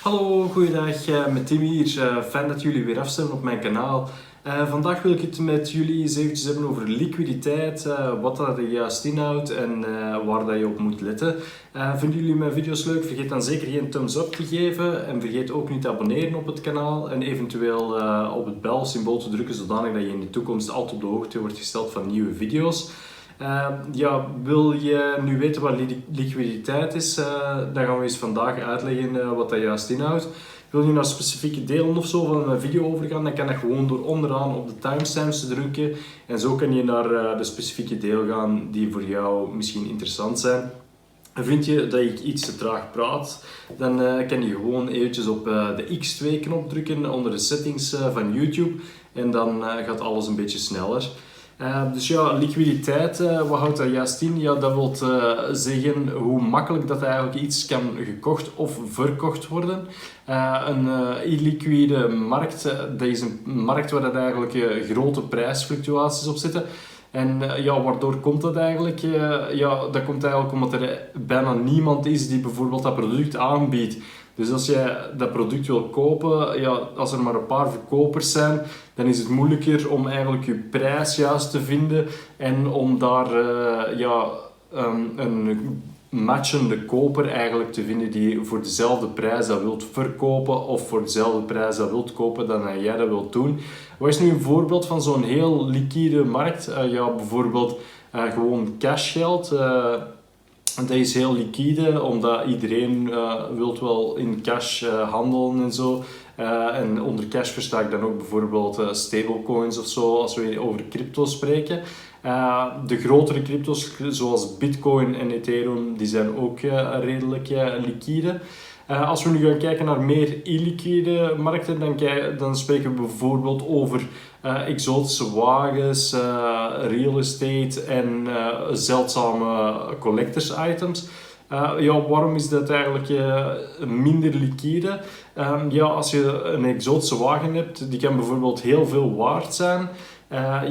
Hallo, goeiedag, uh, met Tim hier. Uh, fijn dat jullie weer afstemmen op mijn kanaal. Uh, vandaag wil ik het met jullie eens eventjes hebben over liquiditeit, wat dat er juist inhoudt en waar dat je op moet letten. vinden jullie mijn video's leuk? Vergeet dan zeker geen thumbs up te geven en vergeet ook niet te abonneren op het kanaal en eventueel op het belsymbool te drukken zodanig dat je in de toekomst altijd op de hoogte wordt gesteld van nieuwe video's. Uh, ja, wil je nu weten wat liquiditeit is, uh, dan gaan we eens vandaag uitleggen uh, wat dat juist inhoudt. Wil je naar specifieke delen of zo van een video overgaan, dan kan dat gewoon door onderaan op de timestamps te drukken. En zo kan je naar de specifieke deel gaan die voor jou misschien interessant zijn. Vind je dat ik iets te traag praat, dan kan je gewoon eventjes op de X2-knop drukken onder de settings van YouTube. En dan gaat alles een beetje sneller. Uh, dus ja, liquiditeit, uh, wat houdt dat juist in? Ja, dat wil uh, zeggen hoe makkelijk dat eigenlijk iets kan gekocht of verkocht worden. een illiquide markt, dat is een markt waar dat eigenlijk grote prijsfluctuaties op zitten. En ja, waardoor komt dat eigenlijk? ja, dat komt eigenlijk omdat er bijna niemand is die bijvoorbeeld dat product aanbiedt. Dus als jij dat product wil kopen, ja, als er maar een paar verkopers zijn, dan is het moeilijker om eigenlijk je prijs juist te vinden en om daar uh, ja, um, een matchende koper eigenlijk te vinden die voor dezelfde prijs dat wilt verkopen of voor dezelfde prijs dat wilt kopen dan jij dat wilt doen. Wat is nu een voorbeeld van zo'n heel liquide markt? Uh, ja, bijvoorbeeld uh, gewoon cashgeld. Dat is heel liquide, omdat iedereen uh, wilt wel in cash uh, handelen en zo. Uh, en onder cash versta ik dan ook bijvoorbeeld stablecoins of zo, als we over crypto spreken. de grotere crypto's, zoals Bitcoin en Ethereum, die zijn ook redelijk liquide. Als we nu gaan kijken naar meer illiquide markten, dan, dan spreken we bijvoorbeeld over uh, exotische wagens, uh, real estate en zeldzame collectors items. ja, waarom is dat eigenlijk minder liquide? Um, ja, als je een exotische wagen hebt, die kan bijvoorbeeld heel veel waard zijn.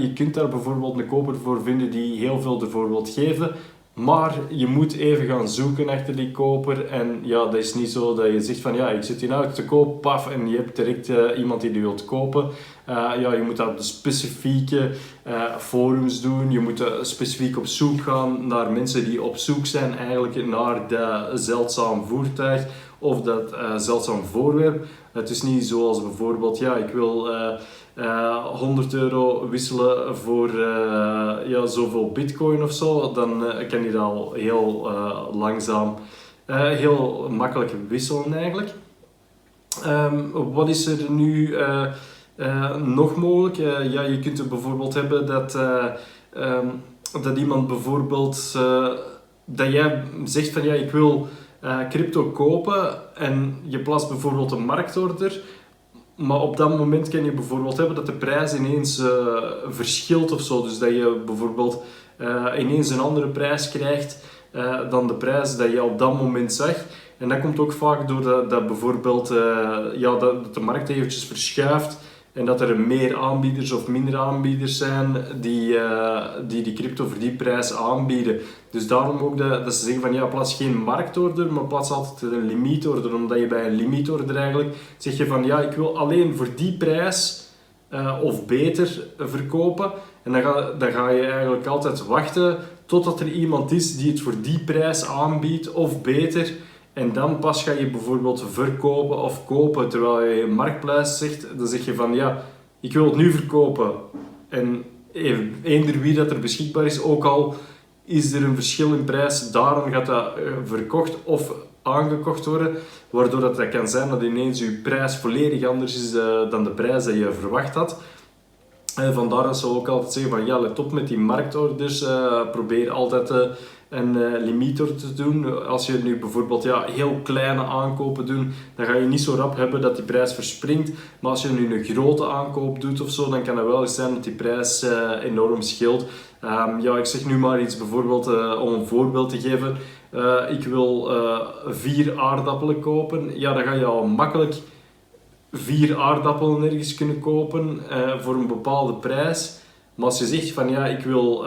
je kunt daar bijvoorbeeld een koper voor vinden die heel veel ervoor wilt geven. Maar je moet even gaan zoeken achter die koper. En ja, dat is niet zo dat je zegt van ja, ik zit hier nou te koop, paf, en je hebt direct uh, iemand die die wilt kopen. Uh, ja, je moet dat de specifieke uh, forums doen. Je moet specifiek op zoek gaan naar mensen die op zoek zijn eigenlijk naar dat zeldzaam voertuig of dat zeldzaam voorwerp. Het is niet zoals bijvoorbeeld, ja, ik wil uh, eh, 100 euro wisselen voor uh, ja, zoveel bitcoin of zo, dan uh, kan je dat al heel langzaam, heel makkelijk wisselen eigenlijk. Um, wat is er nu nog mogelijk? ja, je kunt er bijvoorbeeld hebben dat, um, dat iemand bijvoorbeeld, dat jij zegt van ja, ik wil crypto kopen en je plaatst bijvoorbeeld een marktorder maar op dat moment kan je bijvoorbeeld hebben dat de prijs ineens uh, verschilt of zo. Dus dat je bijvoorbeeld uh, ineens een andere prijs krijgt uh, dan de prijs dat je op dat moment zag. En dat komt ook vaak doordat dat bijvoorbeeld ja, dat de markt eventjes verschuift en dat er meer aanbieders of minder aanbieders zijn die, uh, die die crypto voor die prijs aanbieden. Dus daarom ook dat ze zeggen van ja, plaats geen marktorder, maar plaats altijd een limietorder. Omdat je bij een limietorder eigenlijk zeg je van ja, ik wil alleen voor die prijs uh, of beter verkopen. En dan ga, dan ga je eigenlijk altijd wachten totdat er iemand is die het voor die prijs aanbiedt of beter. En dan pas ga je bijvoorbeeld verkopen of kopen. Terwijl je marktprijs zegt, dan zeg je van ja, ik wil het nu verkopen. En eender wie dat er beschikbaar is, ook al is er een verschil in prijs, daarom gaat dat eh, verkocht of aangekocht worden. Waardoor dat, dat kan zijn dat ineens je prijs volledig anders is eh, dan de prijs die je verwacht had. En vandaar dat ze ook altijd zeggen van ja, let op met die marktorders. Uh, probeer altijd een uh, te doen. Als je nu bijvoorbeeld ja, heel kleine aankopen doet, dan ga je niet zo rap hebben dat die prijs verspringt. Maar als je nu een grote aankoop doet of zo, dan kan het wel eens zijn dat die prijs uh, enorm scheelt. Um, ja, ik zeg nu maar iets bijvoorbeeld uh, om een voorbeeld te geven. ik wil vier aardappelen kopen. Ja, dan ga je al makkelijk vier aardappelen ergens kunnen kopen voor een bepaalde prijs. Maar als je zegt van ja, ik wil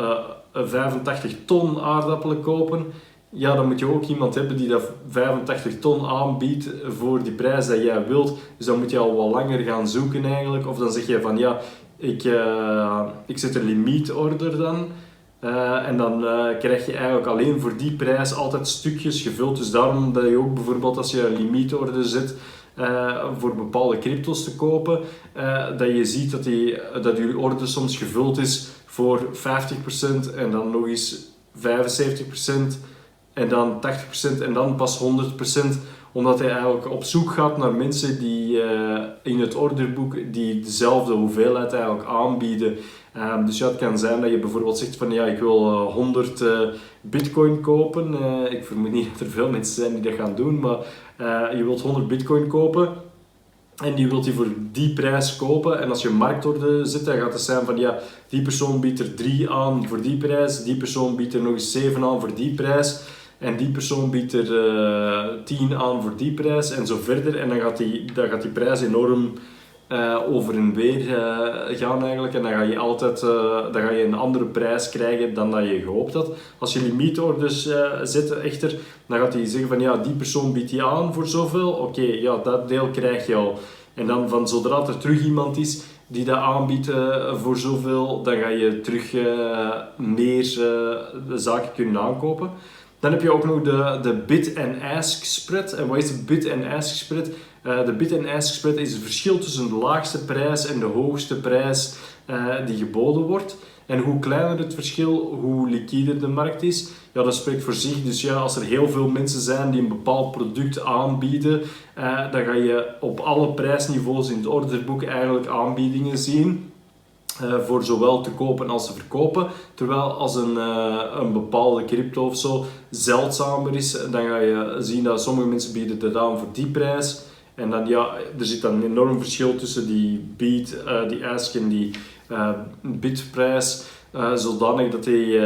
85 ton aardappelen kopen, ja, dan moet je ook iemand hebben die dat 85 ton aanbiedt voor die prijs dat jij wilt. Dus dan moet je al wat langer gaan zoeken eigenlijk. Of dan zeg je van ja, ik, uh, ik zet een limietorder dan. Uh, en dan uh, krijg je eigenlijk alleen voor die prijs altijd stukjes gevuld. Dus daarom dat je ook bijvoorbeeld als je een limietorder zet voor bepaalde cryptos te kopen, dat je ziet dat, die, dat je order soms gevuld is voor 50% en dan nog eens 75% en dan 80% en dan pas 100%, omdat hij eigenlijk op zoek gaat naar mensen die uh, in het orderboek die dezelfde hoeveelheid eigenlijk aanbieden. Um, dus ja, het kan zijn dat je bijvoorbeeld zegt van ja, ik wil uh, 100 uh, bitcoin kopen. Ik vermoed niet dat er veel mensen zijn die dat gaan doen, maar je wilt 100 bitcoin kopen. En die wilt hij voor die prijs kopen. En als je marktorde zit, dan gaat het zijn van ja, die persoon biedt er 3 aan voor die prijs. Die persoon biedt er nog eens 7 aan voor die prijs. En die persoon biedt er uh, 10 aan voor die prijs en zo verder. En dan gaat die, dan gaat die prijs enorm uh, over en weer uh, gaan eigenlijk. En dan ga je altijd uh, dan ga je een andere prijs krijgen dan dat je gehoopt had. Als je limietorders zet echter, dan gaat hij zeggen van ja, die persoon biedt die aan voor zoveel. Oké, ja, dat deel krijg je al. En dan van zodra er terug iemand is die dat aanbiedt voor zoveel, dan ga je terug meer zaken kunnen aankopen. Dan heb je ook nog de, de bid and ask spread. En wat is de bid and ask spread? Uh, de bid and ask spread is het verschil tussen de laagste prijs en de hoogste prijs uh, die geboden wordt. En hoe kleiner het verschil, hoe liquider de markt is. Ja, dat spreekt voor zich. Dus ja, als er heel veel mensen zijn die een bepaald product aanbieden, uh, dan ga je op alle prijsniveaus in het orderboek eigenlijk aanbiedingen zien. Voor zowel te kopen als te verkopen. Terwijl als een, een bepaalde crypto of zo zeldzamer is, dan ga je zien dat sommige mensen bieden het aan voor die prijs. En dan ja, er zit dan een enorm verschil tussen die bid, uh, die ask en die bidprijs. zodanig dat die,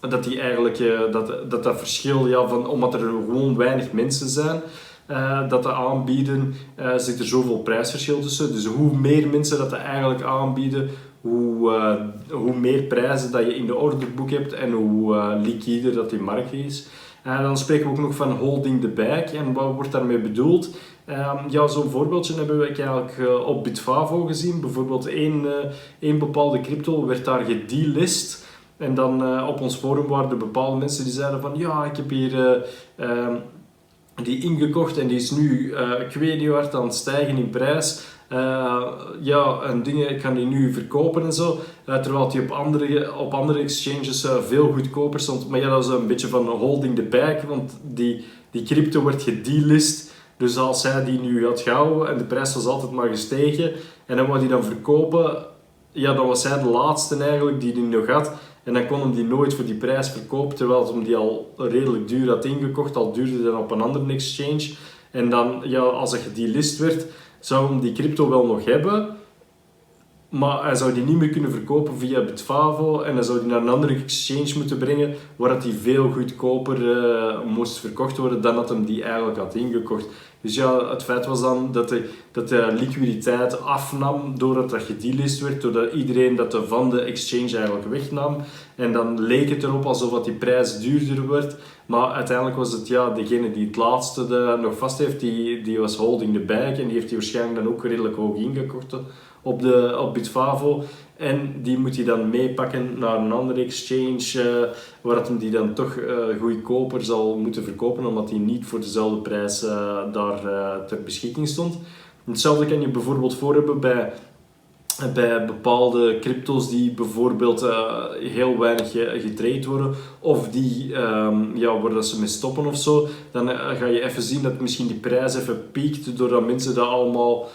dat die eigenlijk dat, dat, dat verschil, ja, van, omdat er gewoon weinig mensen zijn, uh, dat te aanbieden, uh, zit er zoveel prijsverschil tussen. Dus hoe meer mensen dat eigenlijk aanbieden, hoe, uh, hoe meer prijzen dat je in de orderboek hebt en hoe liquider dat die markt is. En dan spreken we ook nog van holding the bag. En wat wordt daarmee bedoeld? Um, ja, zo'n voorbeeldje hebben we eigenlijk op Bitfavo gezien. Bijvoorbeeld één, één bepaalde crypto werd daar gedelist. En dan op ons forum waren er bepaalde mensen die zeiden van ja, ik heb hier ehm, die ingekocht en die is nu ik aan het stijgen in prijs. Uh, ja, en dingen, ik kan die nu verkopen en zo. Uh, terwijl die op andere, op andere exchanges uh, veel goedkoper stond. Maar ja, dat is een beetje van holding the bag, want die, die crypto wordt gedelist. Dus als hij die nu had gehouden en de prijs was altijd maar gestegen en dan wou die dan verkopen, ja, dan was hij de laatste eigenlijk die die nog had. En dan kon hem die nooit voor die prijs verkopen, terwijl hij die al redelijk duur had ingekocht, al duurde dan op een andere exchange. En dan, ja, als hij gedelist werd, zou hem die crypto wel nog hebben, maar hij zou die niet meer kunnen verkopen via Bitfavo en hij zou die naar een andere exchange moeten brengen waar die veel goedkoper uh, moest verkocht worden dan dat hem die eigenlijk had ingekocht. Dus ja, het feit was dan dat de, dat de liquiditeit afnam doordat dat gedelist werd, doordat iedereen dat van de exchange eigenlijk wegnam. En dan leek het erop alsof dat die prijs duurder werd. Maar uiteindelijk was het ja, degene die het laatste de, nog vast heeft, die, die was holding the bag en die heeft die waarschijnlijk dan ook redelijk hoog ingekocht op, de, op Bitfavo. En die moet hij dan meepakken naar een andere exchange, uh, waar hij die dan toch uh, goedkoper zal moeten verkopen, omdat hij niet voor dezelfde prijs uh, daar ter beschikking stond. Hetzelfde kan je bijvoorbeeld voor hebben bij, bij bepaalde crypto's die bijvoorbeeld heel weinig getraind worden, of die um, ja, dat ze mee stoppen of zo. Dan ga je even zien dat misschien die prijs even piekt, doordat mensen dat allemaal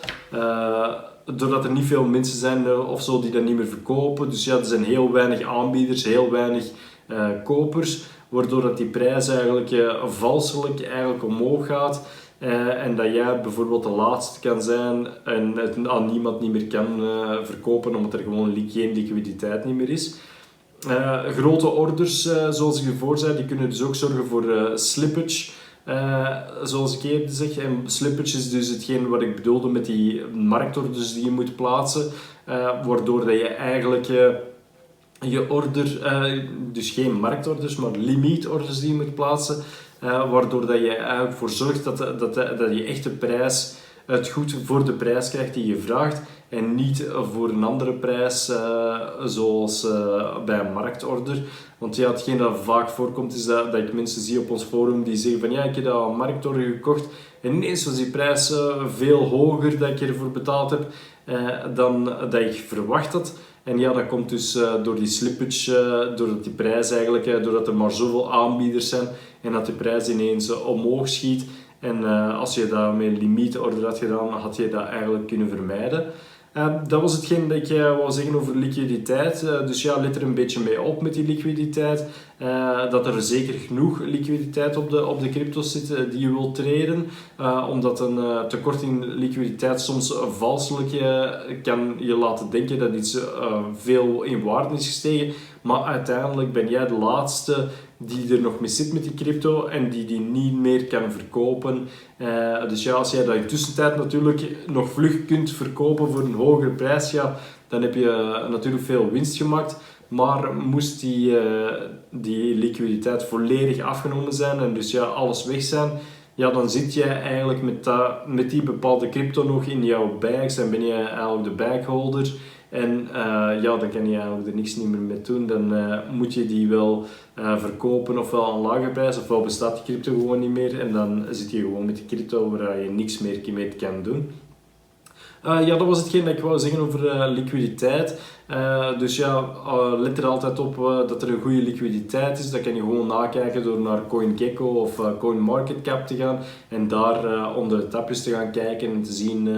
doordat er niet veel mensen zijn eh, of zo die dat niet meer verkopen. Dus ja, er zijn heel weinig aanbieders, heel weinig kopers, waardoor dat die prijs eigenlijk valselijk eigenlijk omhoog gaat. Uh, en dat jij bijvoorbeeld de laatste kan zijn en het aan niemand niet meer kan verkopen omdat er gewoon geen liquiditeit niet meer is. grote orders, zoals ik ervoor zei, die kunnen dus ook zorgen voor slippage. Zoals ik eerder zeg, en slippage is dus hetgeen wat ik bedoelde met die marktorders die je moet plaatsen, waardoor dat je eigenlijk je order, dus geen marktorders, maar limietorders die je moet plaatsen, waardoor dat je eigenlijk voor zorgt dat, dat, dat je echte prijs het goed voor de prijs krijgt die je vraagt en niet voor een andere prijs uh, zoals uh, bij een marktorder. Want ja, hetgeen dat vaak voorkomt is dat, dat ik mensen zie op ons forum die zeggen van ja, ik heb dat een marktorder gekocht en ineens was die prijs uh, veel hoger dat ik ervoor betaald heb dan dat ik verwacht had. En ja, dat komt dus door die slippage, doordat die prijs eigenlijk, doordat er maar zoveel aanbieders zijn en dat die prijs ineens omhoog schiet. En als je dat met limietorder had gedaan, had je dat eigenlijk kunnen vermijden. Uh, dat was hetgeen dat ik uh, wou zeggen over liquiditeit. Uh, dus ja, let er een beetje mee op met die liquiditeit. Eh, dat er zeker genoeg liquiditeit op de, op de crypto's zit die je wilt treden. omdat een tekort in liquiditeit soms valselijk kan je laten denken dat iets veel in waarde is gestegen. Maar uiteindelijk ben jij de laatste die er nog mee zit met die crypto en die die niet meer kan verkopen. Uh, dus ja, als jij dat in tussentijd natuurlijk nog vlug kunt verkopen voor een hogere prijs, ja, dan heb je eh, natuurlijk veel winst gemaakt. Maar moest die, uh, die liquiditeit volledig afgenomen zijn en dus ja, alles weg zijn, ja, dan zit jij eigenlijk met, dat, met die bepaalde crypto nog in jouw bags en ben je eigenlijk de bagholder. En uh, ja, dan kan je eigenlijk er niks niet meer mee doen. Dan uh, moet je die wel uh, verkopen ofwel aan lage prijs, ofwel bestaat die crypto gewoon niet meer. En dan zit je gewoon met die crypto waar je niks meer mee kan doen. Ja, dat was hetgeen dat ik wou zeggen over liquiditeit. Dus ja, let er altijd op dat er een goede liquiditeit is. Dat kan je gewoon nakijken door naar CoinGecko of CoinMarketCap te gaan en daar onder de tapjes te gaan kijken en te zien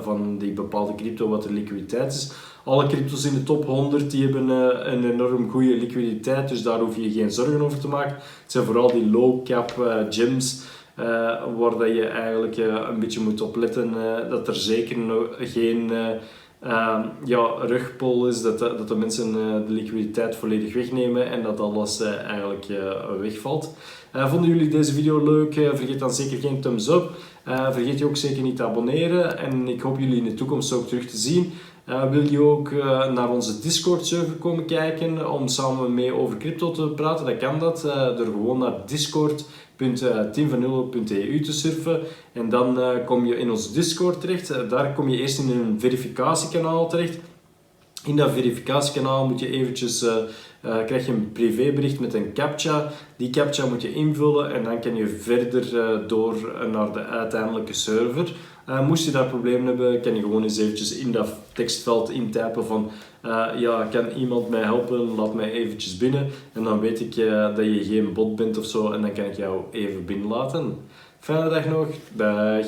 van die bepaalde crypto wat de liquiditeit is. Alle cryptos in de top 100 die hebben een enorm goede liquiditeit, dus daar hoef je geen zorgen over te maken. Het zijn vooral die low cap gems uh, waar dat je eigenlijk een beetje moet opletten dat er zeker geen ehm, ja, rugpol is, dat, dat de mensen de liquiditeit volledig wegnemen en dat alles eigenlijk wegvalt. vonden jullie deze video leuk? vergeet dan zeker geen thumbs up. vergeet je ook zeker niet te abonneren en ik hoop jullie in de toekomst ook terug te zien. Wil je ook naar onze Discord server komen kijken om samen mee over crypto te praten? Dan kan dat door gewoon naar Discord teamvanullo.eu te surfen en dan kom je in ons Discord terecht. Daar kom je eerst in een verificatiekanaal terecht. In dat verificatiekanaal moet je eventjes, krijg je een privébericht met een captcha. Die captcha moet je invullen en dan kan je verder door naar de uiteindelijke server. Uh, moest je daar problemen hebben, kan je gewoon eens eventjes in dat tekstveld intypen van uh, ja, kan iemand mij helpen, laat mij eventjes binnen. En dan weet ik uh, dat je geen bot bent of zo en dan kan ik jou even binnenlaten. Fijne dag nog, dag!